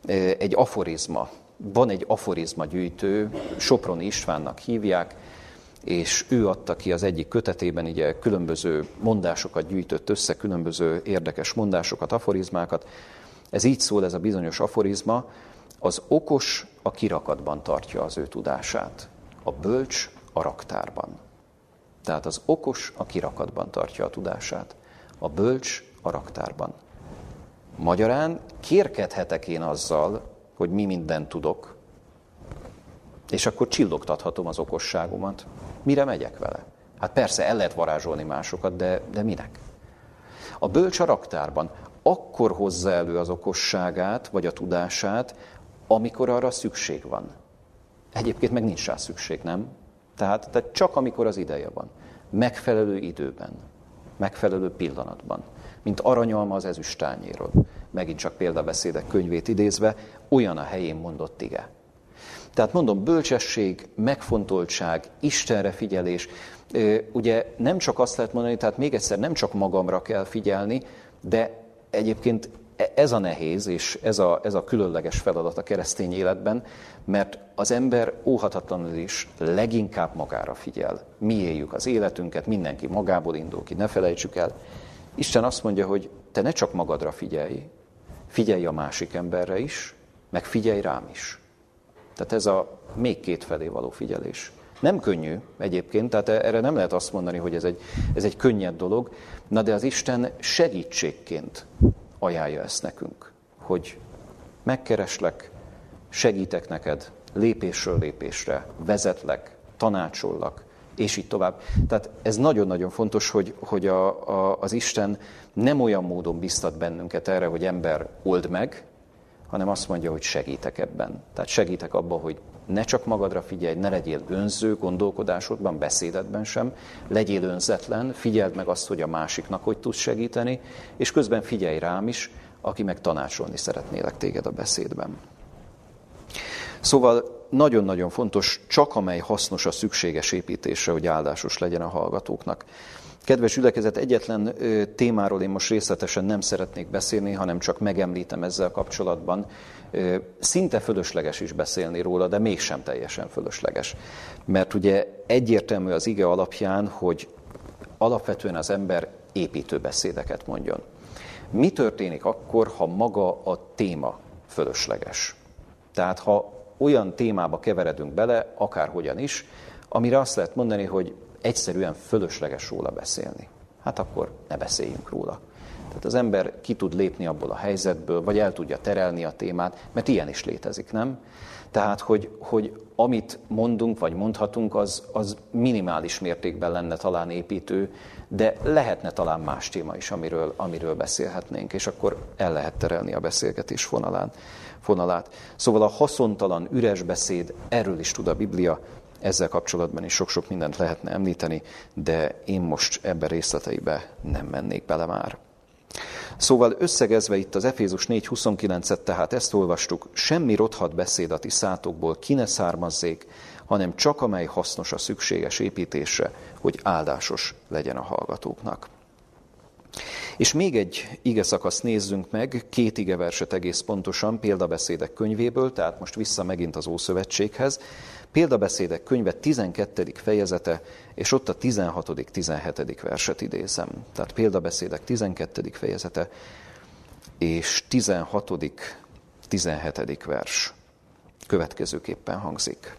eh, egy aforizma. Van egy aforizma gyűjtő, Soproni Istvánnak hívják, és ő adta ki az egyik kötetében, ugye különböző mondásokat gyűjtött össze, különböző érdekes mondásokat, aforizmákat. Ez így szól, ez a bizonyos aforizma, az okos a kirakatban tartja az ő tudását, a bölcs a raktárban. Tehát az okos a kirakatban tartja a tudását, a bölcs a raktárban. Magyarán kérkedhetek én azzal, hogy mi mindent tudok, és akkor csillogtathatom az okosságomat. Mire megyek vele? Hát persze el lehet varázsolni másokat, de, de minek? A bölcs a raktárban akkor hozza elő az okosságát, vagy a tudását, amikor arra szükség van. Egyébként meg nincs rá szükség, nem? Tehát, tehát csak amikor az ideje van. Megfelelő időben. Megfelelő pillanatban. Mint aranyalma az ezüstányéről. Megint csak példabeszédek könyvét idézve, olyan a helyén mondott ige. Tehát mondom, bölcsesség, megfontoltság, Istenre figyelés. Ugye nem csak azt lehet mondani, tehát még egyszer nem csak magamra kell figyelni, de egyébként ez a nehéz, és ez a, ez a különleges feladat a keresztény életben, mert az ember óhatatlanul is leginkább magára figyel. Mi éljük az életünket, mindenki magából indul ki, ne felejtsük el. Isten azt mondja, hogy te ne csak magadra figyelj, figyelj a másik emberre is, meg figyelj rám is. Tehát ez a még két felé való figyelés. Nem könnyű egyébként, tehát erre nem lehet azt mondani, hogy ez egy, ez egy könnyed dolog, na de az Isten segítségként ajánlja ezt nekünk, hogy megkereslek, segítek neked lépésről lépésre, vezetlek, tanácsollak, és így tovább. Tehát ez nagyon-nagyon fontos, hogy, hogy a, a, az Isten nem olyan módon biztat bennünket erre, hogy ember old meg, hanem azt mondja, hogy segítek ebben. Tehát segítek abban, hogy ne csak magadra figyelj, ne legyél önző gondolkodásodban, beszédedben sem, legyél önzetlen, figyeld meg azt, hogy a másiknak hogy tudsz segíteni, és közben figyelj rám is, aki meg tanácsolni szeretnélek téged a beszédben. Szóval nagyon-nagyon fontos, csak amely hasznos a szükséges építésre, hogy áldásos legyen a hallgatóknak. Kedves ülekezet, egyetlen témáról én most részletesen nem szeretnék beszélni, hanem csak megemlítem ezzel kapcsolatban. Szinte fölösleges is beszélni róla, de mégsem teljesen fölösleges. Mert ugye egyértelmű az ige alapján, hogy alapvetően az ember építő beszédeket mondjon. Mi történik akkor, ha maga a téma fölösleges? Tehát ha olyan témába keveredünk bele, akárhogyan is, amire azt lehet mondani, hogy egyszerűen fölösleges róla beszélni. Hát akkor ne beszéljünk róla. Tehát az ember ki tud lépni abból a helyzetből, vagy el tudja terelni a témát, mert ilyen is létezik, nem? Tehát, hogy, hogy amit mondunk, vagy mondhatunk, az, az minimális mértékben lenne talán építő, de lehetne talán más téma is, amiről, amiről beszélhetnénk, és akkor el lehet terelni a beszélgetés fonalán, fonalát. Szóval a haszontalan, üres beszéd, erről is tud a Biblia, ezzel kapcsolatban is sok-sok mindent lehetne említeni, de én most ebbe részleteibe nem mennék bele már. Szóval összegezve itt az Efézus 4.29-et, tehát ezt olvastuk, semmi rothat beszéd a ti szátokból ki ne származzék, hanem csak amely hasznos a szükséges építésre, hogy áldásos legyen a hallgatóknak. És még egy ige szakaszt nézzünk meg, két ige verset egész pontosan, példabeszédek könyvéből, tehát most vissza megint az Ószövetséghez. Példabeszédek könyve 12. fejezete, és ott a 16. 17. verset idézem. Tehát példabeszédek 12. fejezete, és 16. 17. vers következőképpen hangzik.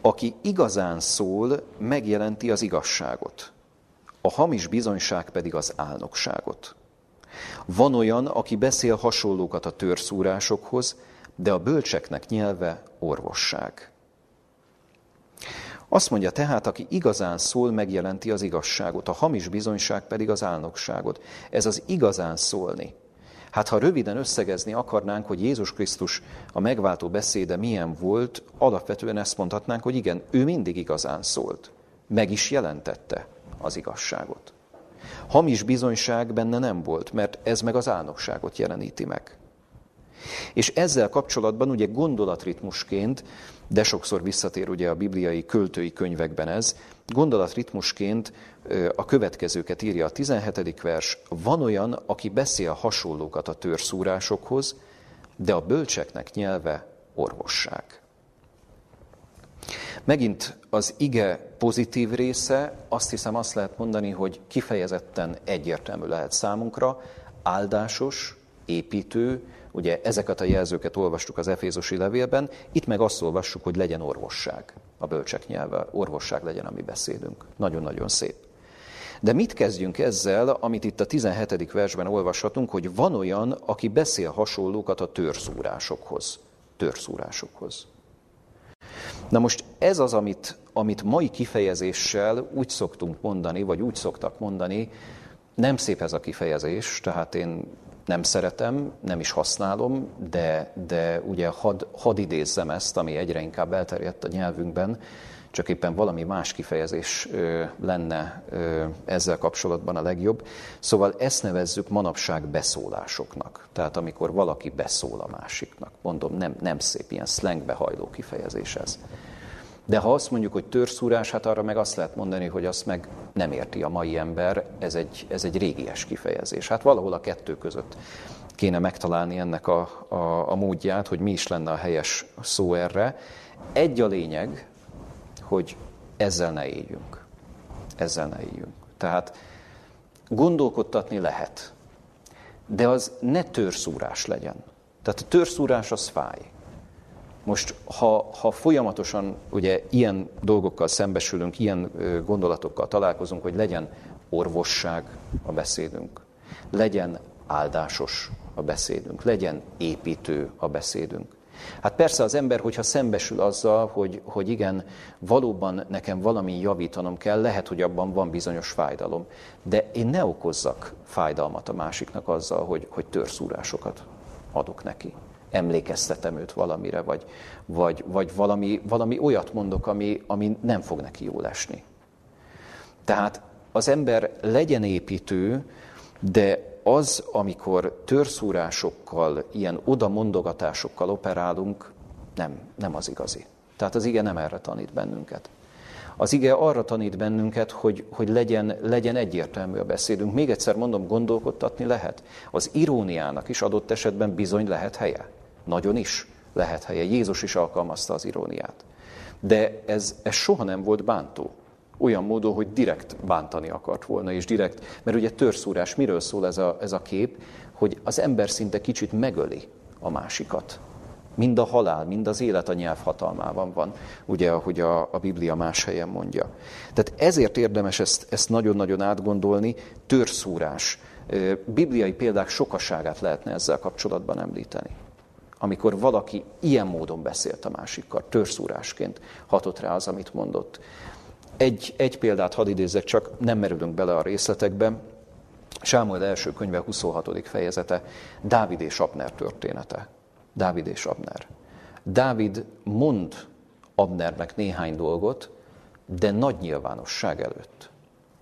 Aki igazán szól, megjelenti az igazságot, a hamis bizonyság pedig az álnokságot. Van olyan, aki beszél hasonlókat a törszúrásokhoz, de a bölcseknek nyelve orvosság. Azt mondja tehát, aki igazán szól, megjelenti az igazságot, a hamis bizonyság pedig az álnokságot. Ez az igazán szólni. Hát ha röviden összegezni akarnánk, hogy Jézus Krisztus a megváltó beszéde milyen volt, alapvetően ezt mondhatnánk, hogy igen, ő mindig igazán szólt. Meg is jelentette az igazságot. Hamis bizonyság benne nem volt, mert ez meg az álnokságot jeleníti meg. És ezzel kapcsolatban ugye gondolatritmusként, de sokszor visszatér ugye a bibliai költői könyvekben ez, gondolatritmusként a következőket írja a 17. vers, van olyan, aki beszél hasonlókat a törszúrásokhoz, de a bölcseknek nyelve orvosság. Megint az ige pozitív része, azt hiszem azt lehet mondani, hogy kifejezetten egyértelmű lehet számunkra, áldásos, építő, ugye ezeket a jelzőket olvastuk az Efézusi levélben, itt meg azt olvassuk, hogy legyen orvosság, a bölcsek nyelve, orvosság legyen a mi. Nagyon-nagyon szép. De mit kezdjünk ezzel, amit itt a 17. versben olvashatunk, hogy van olyan, aki beszél hasonlókat a törszúrásokhoz. Törszúrásokhoz. Na most ez az, amit, amit mai kifejezéssel úgy szoktunk mondani, vagy úgy szoktak mondani, nem szép ez a kifejezés, tehát én nem szeretem, nem is használom, de, de ugye had, had idézzem ezt, ami egyre inkább elterjedt a nyelvünkben, csak éppen valami más kifejezés lenne ezzel kapcsolatban a legjobb. Szóval ezt nevezzük manapság beszólásoknak. Tehát amikor valaki beszól a másiknak. Mondom, nem, nem szép, ilyen slangbe hajló kifejezés ez. De ha azt mondjuk, hogy törszúrás, hát arra meg azt lehet mondani, hogy azt meg nem érti a mai ember, ez egy, ez egy régies kifejezés. Hát valahol a kettő között kéne megtalálni ennek a, a, a módját, hogy mi is lenne a helyes szó erre. Egy a lényeg, hogy ezzel ne éljünk. Ezzel ne éljünk. Tehát gondolkodtatni lehet, de az ne törszúrás legyen. Tehát a törszúrás az fáj. Most, ha, ha folyamatosan ugye ilyen dolgokkal szembesülünk, ilyen gondolatokkal találkozunk, hogy legyen orvosság a beszédünk, legyen áldásos a beszédünk, legyen építő a beszédünk. Hát persze az ember, hogyha szembesül azzal, hogy, hogy igen, valóban nekem valami javítanom kell, lehet, hogy abban van bizonyos fájdalom, de én ne okozzak fájdalmat a másiknak azzal, hogy, hogy törszúrásokat adok neki emlékeztetem őt valamire, vagy, vagy, vagy valami, valami olyat mondok, ami, ami nem fog neki jól esni. Tehát az ember legyen építő, de az, amikor törszúrásokkal, ilyen odamondogatásokkal operálunk, nem, nem az igazi. Tehát az ige nem erre tanít bennünket. Az ige arra tanít bennünket, hogy, hogy legyen, legyen egyértelmű a beszédünk. Még egyszer mondom, gondolkodtatni lehet. Az iróniának is adott esetben bizony lehet helye. Nagyon is lehet helye. Jézus is alkalmazta az iróniát. De ez, ez soha nem volt bántó. Olyan módon, hogy direkt bántani akart volna, és direkt, mert ugye törszúrás, miről szól ez a, ez a kép, hogy az ember szinte kicsit megöli a másikat. Mind a halál, mind az élet a nyelv hatalmában van, ugye, ahogy a, a Biblia más helyen mondja. Tehát ezért érdemes ezt, ezt nagyon-nagyon átgondolni, törszúrás. Bibliai példák sokaságát lehetne ezzel kapcsolatban említeni. Amikor valaki ilyen módon beszélt a másikkal, törszúrásként hatott rá az, amit mondott. Egy, egy példát hadd idézzek, csak nem merülünk bele a részletekbe. Sámuel első könyve 26. fejezete, Dávid és Abner története. Dávid és Abner. Dávid mond Abnernek néhány dolgot, de nagy nyilvánosság előtt.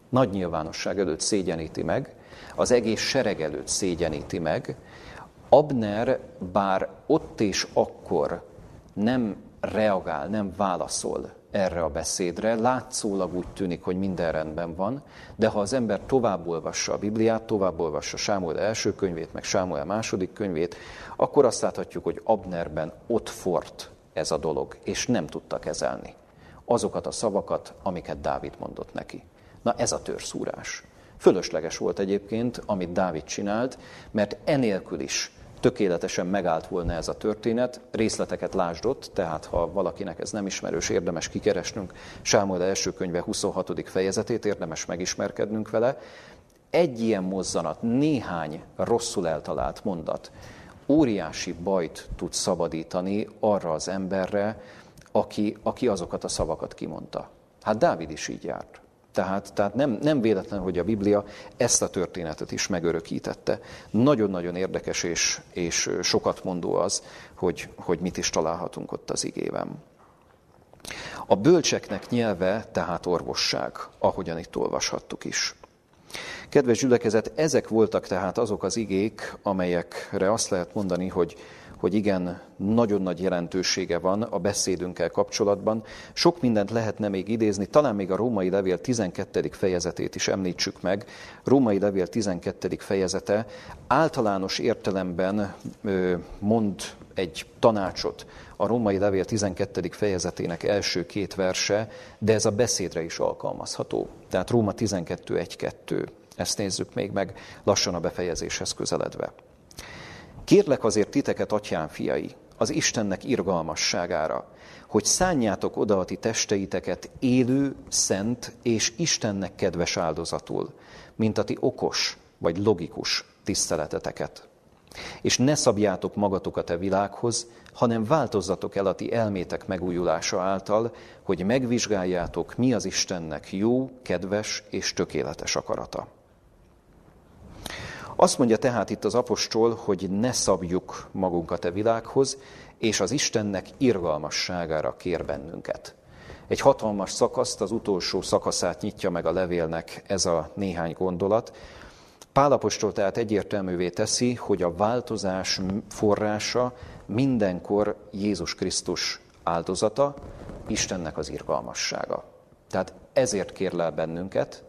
Nagy nyilvánosság előtt szégyeníti meg, az egész sereg előtt szégyeníti meg. Abner bár ott és akkor nem reagál, nem válaszol erre a beszédre. Látszólag úgy tűnik, hogy minden rendben van, de ha az ember tovább olvassa a Bibliát, tovább olvassa Sámuel első könyvét, meg Sámuel második könyvét, akkor azt láthatjuk, hogy Abnerben ott fort ez a dolog, és nem tudta kezelni azokat a szavakat, amiket Dávid mondott neki. Na ez a törszúrás. Fölösleges volt egyébként, amit Dávid csinált, mert enélkül is tökéletesen megállt volna ez a történet, részleteket lásd ott, tehát ha valakinek ez nem ismerős, érdemes kikeresnünk Sámuel első könyve 26. fejezetét, érdemes megismerkednünk vele. Egy ilyen mozzanat, néhány rosszul eltalált mondat óriási bajt tud szabadítani arra az emberre, aki, aki azokat a szavakat kimondta. Hát Dávid is így járt. Tehát, tehát nem, nem véletlen, hogy a Biblia ezt a történetet is megörökítette. Nagyon-nagyon érdekes és, és sokat mondó az, hogy, hogy mit is találhatunk ott az igében. A bölcseknek nyelve tehát orvosság, ahogyan itt olvashattuk is. Kedves gyülekezet, ezek voltak tehát azok az igék, amelyekre azt lehet mondani, hogy hogy igen, nagyon nagy jelentősége van a beszédünkkel kapcsolatban. Sok mindent lehetne még idézni, talán még a római levél 12. fejezetét is említsük meg. Római levél 12. fejezete általános értelemben mond egy tanácsot a római levél 12. fejezetének első két verse, de ez a beszédre is alkalmazható. Tehát Róma 12.1.2. Ezt nézzük még meg lassan a befejezéshez közeledve. Kérlek azért titeket, atyám fiai, az Istennek irgalmasságára, hogy szánjátok oda a ti testeiteket élő, szent és Istennek kedves áldozatul, mint a ti okos vagy logikus tiszteleteteket. És ne szabjátok magatokat a világhoz, hanem változzatok el a ti elmétek megújulása által, hogy megvizsgáljátok, mi az Istennek jó, kedves és tökéletes akarata. Azt mondja tehát itt az apostol, hogy ne szabjuk magunkat a világhoz, és az Istennek irgalmasságára kér bennünket. Egy hatalmas szakaszt, az utolsó szakaszát nyitja meg a levélnek ez a néhány gondolat. Pálapostól tehát egyértelművé teszi, hogy a változás forrása mindenkor Jézus Krisztus áldozata, Istennek az irgalmassága. Tehát ezért kérlel bennünket,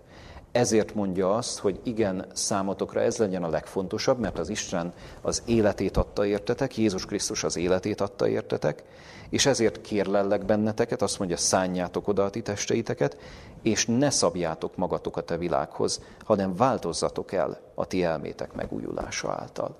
ezért mondja azt, hogy igen, számotokra ez legyen a legfontosabb, mert az Isten az életét adta értetek, Jézus Krisztus az életét adta értetek, és ezért kérlellek benneteket, azt mondja, szánjátok oda a ti testeiteket, és ne szabjátok magatokat a világhoz, hanem változzatok el a ti elmétek megújulása által.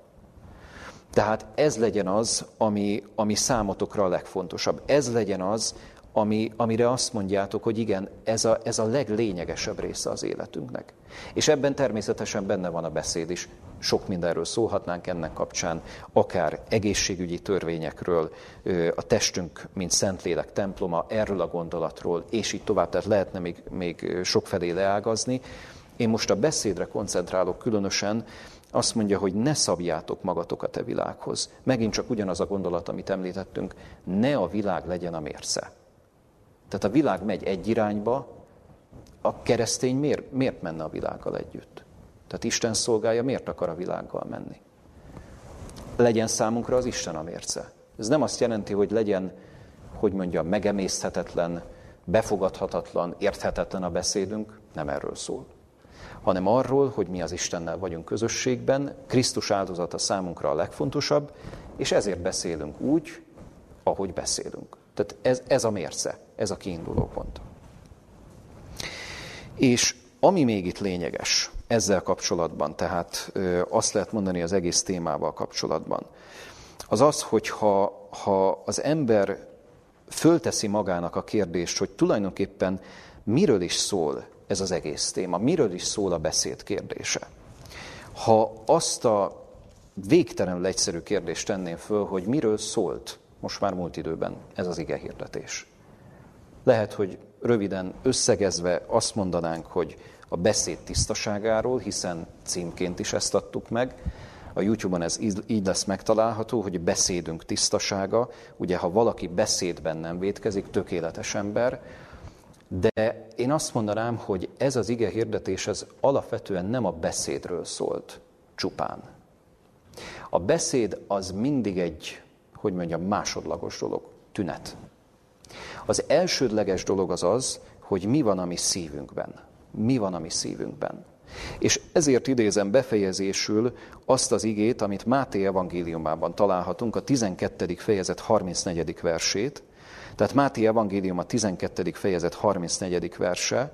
Tehát ez legyen az, ami, ami számotokra a legfontosabb. Ez legyen az, ami, amire azt mondjátok, hogy igen, ez a, ez a leglényegesebb része az életünknek. És ebben természetesen benne van a beszéd is. Sok mindenről szólhatnánk ennek kapcsán, akár egészségügyi törvényekről, a testünk, mint Szentlélek temploma, erről a gondolatról, és így tovább, tehát lehetne még, még sokfelé leágazni. Én most a beszédre koncentrálok különösen, azt mondja, hogy ne szabjátok magatokat a világhoz. Megint csak ugyanaz a gondolat, amit említettünk, ne a világ legyen a mérce. Tehát a világ megy egy irányba, a keresztény miért, miért menne a világgal együtt? Tehát Isten szolgálja, miért akar a világgal menni? Legyen számunkra az Isten a mérce. Ez nem azt jelenti, hogy legyen, hogy mondja, megemészhetetlen befogadhatatlan, érthetetlen a beszédünk, nem erről szól. Hanem arról, hogy mi az Istennel vagyunk közösségben, Krisztus áldozata számunkra a legfontosabb, és ezért beszélünk úgy, ahogy beszélünk. Tehát ez, ez a mérce, ez a kiinduló pont. És ami még itt lényeges ezzel kapcsolatban, tehát azt lehet mondani az egész témával kapcsolatban, az az, hogy ha, ha az ember fölteszi magának a kérdést, hogy tulajdonképpen miről is szól ez az egész téma, miről is szól a beszéd kérdése. Ha azt a végtelenül egyszerű kérdést tenném föl, hogy miről szólt most már múlt időben ez az ige hirdetés. Lehet, hogy röviden összegezve azt mondanánk, hogy a beszéd tisztaságáról, hiszen címként is ezt adtuk meg. A YouTube-on ez így lesz megtalálható, hogy beszédünk tisztasága. Ugye, ha valaki beszédben nem vétkezik, tökéletes ember, de én azt mondanám, hogy ez az ige hirdetés, ez alapvetően nem a beszédről szólt csupán. A beszéd az mindig egy, hogy mondjam, másodlagos dolog, tünet. Az elsődleges dolog az az, hogy mi van a mi szívünkben. Mi van a mi szívünkben. És ezért idézem befejezésül azt az igét, amit Máté evangéliumában találhatunk, a 12. fejezet 34. versét. Tehát Máté evangélium a 12. fejezet 34. verse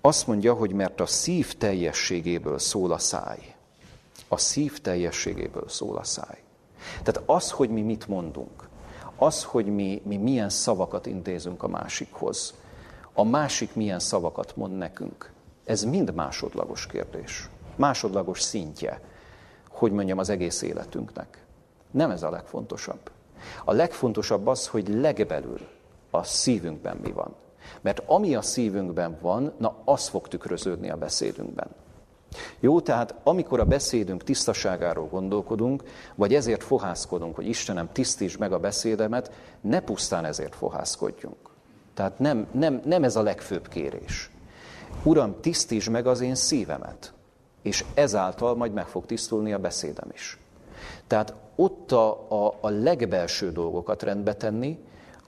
azt mondja, hogy mert a szív teljességéből szól a száj. A szív teljességéből szól a száj. Tehát az, hogy mi mit mondunk, az, hogy mi, mi milyen szavakat intézünk a másikhoz, a másik milyen szavakat mond nekünk, ez mind másodlagos kérdés. Másodlagos szintje, hogy mondjam, az egész életünknek. Nem ez a legfontosabb. A legfontosabb az, hogy legbelül a szívünkben mi van. Mert ami a szívünkben van, na az fog tükröződni a beszédünkben. Jó, tehát amikor a beszédünk tisztaságáról gondolkodunk, vagy ezért fohászkodunk, hogy Istenem, tisztíts meg a beszédemet, ne pusztán ezért fohászkodjunk. Tehát nem, nem, nem ez a legfőbb kérés. Uram, tisztíts meg az én szívemet, és ezáltal majd meg fog tisztulni a beszédem is. Tehát ott a, a, a legbelső dolgokat rendbe tenni,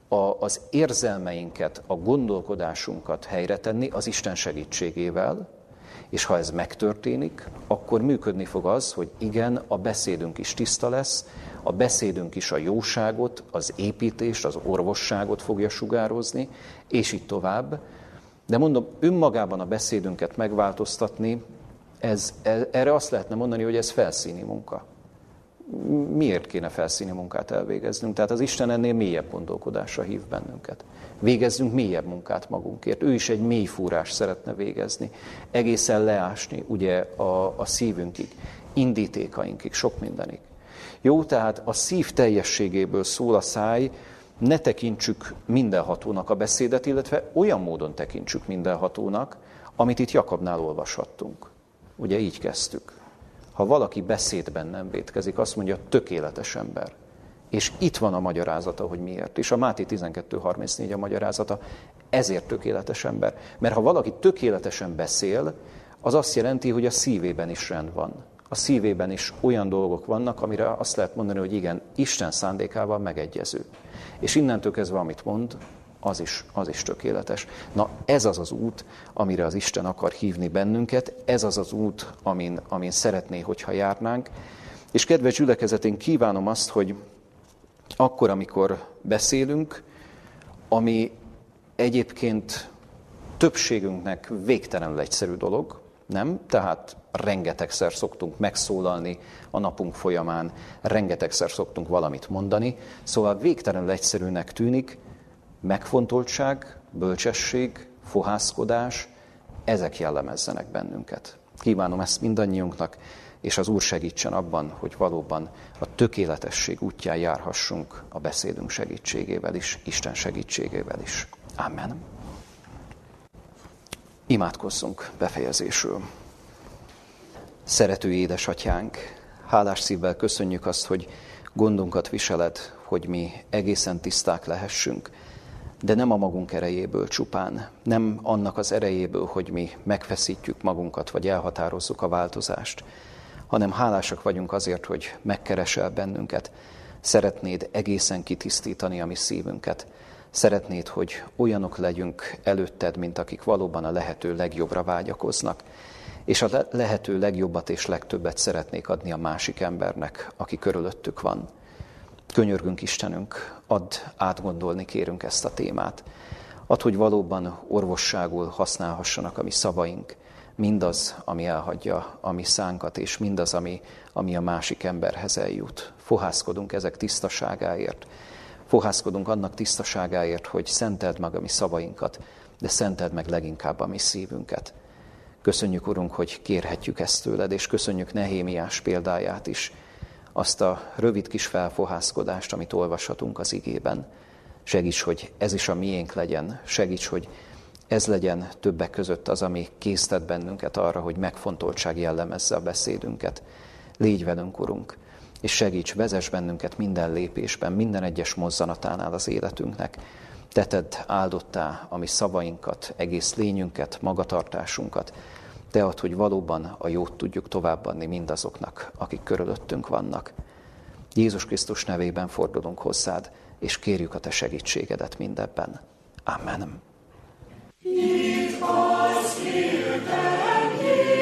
a, az érzelmeinket, a gondolkodásunkat helyre tenni az Isten segítségével, és ha ez megtörténik, akkor működni fog az, hogy igen, a beszédünk is tiszta lesz, a beszédünk is a jóságot, az építést, az orvosságot fogja sugározni, és így tovább. De mondom, önmagában a beszédünket megváltoztatni, ez, e, erre azt lehetne mondani, hogy ez felszíni munka. Miért kéne felszíni munkát elvégeznünk? Tehát az Isten ennél mélyebb gondolkodásra hív bennünket. Végezzünk mélyebb munkát magunkért. Ő is egy mély fúrás szeretne végezni. Egészen leásni ugye a, a szívünkig, indítékainkig, sok mindenig. Jó, tehát a szív teljességéből szól a száj, ne tekintsük mindenhatónak a beszédet, illetve olyan módon tekintsük mindenhatónak, amit itt Jakabnál olvashattunk. Ugye így kezdtük. Ha valaki beszédben nem vétkezik, azt mondja, tökéletes ember. És itt van a magyarázata, hogy miért. És a Máté 12.34 a magyarázata, ezért tökéletes ember. Mert ha valaki tökéletesen beszél, az azt jelenti, hogy a szívében is rend van. A szívében is olyan dolgok vannak, amire azt lehet mondani, hogy igen, Isten szándékával megegyező. És innentől kezdve, amit mond, az is, az is tökéletes. Na ez az az út, amire az Isten akar hívni bennünket, ez az az út, amin, amin szeretné, hogyha járnánk. És kedves gyülekezet, én kívánom azt, hogy akkor, amikor beszélünk, ami egyébként többségünknek végtelenül egyszerű dolog, nem? Tehát rengetegszer szoktunk megszólalni a napunk folyamán, rengetegszer szoktunk valamit mondani, szóval végtelenül egyszerűnek tűnik, megfontoltság, bölcsesség, fohászkodás, ezek jellemezzenek bennünket. Kívánom ezt mindannyiunknak, és az Úr segítsen abban, hogy valóban a tökéletesség útján járhassunk a beszédünk segítségével is, Isten segítségével is. Amen. Imádkozzunk befejezésül. Szerető édesatyánk, hálás szívvel köszönjük azt, hogy gondunkat viseled, hogy mi egészen tiszták lehessünk, de nem a magunk erejéből csupán, nem annak az erejéből, hogy mi megfeszítjük magunkat, vagy elhatározzuk a változást, hanem hálásak vagyunk azért, hogy megkeresel bennünket, szeretnéd egészen kitisztítani a mi szívünket, Szeretnéd, hogy olyanok legyünk előtted, mint akik valóban a lehető legjobbra vágyakoznak, és a lehető legjobbat és legtöbbet szeretnék adni a másik embernek, aki körülöttük van. Könyörgünk Istenünk, add átgondolni kérünk ezt a témát. Add, hogy valóban orvosságul használhassanak a mi szavaink, mindaz, ami elhagyja a mi szánkat, és mindaz, ami, ami a másik emberhez eljut. Fohászkodunk ezek tisztaságáért, fohászkodunk annak tisztaságáért, hogy szenteld meg a mi szavainkat, de szenteld meg leginkább a mi szívünket. Köszönjük, Urunk, hogy kérhetjük ezt tőled, és köszönjük Nehémiás példáját is, azt a rövid kis felfohászkodást, amit olvashatunk az igében. Segíts, hogy ez is a miénk legyen, segíts, hogy ez legyen többek között az, ami késztet bennünket arra, hogy megfontoltság jellemezze a beszédünket. Légy velünk, Urunk, és segíts, vezess bennünket minden lépésben, minden egyes mozzanatánál az életünknek. Teted áldottá a mi szavainkat, egész lényünket, magatartásunkat. Te ad, hogy valóban a jót tudjuk továbbadni mindazoknak, akik körülöttünk vannak. Jézus Krisztus nevében fordulunk hozzád, és kérjük a te segítségedet mindebben. Amen. It was here that he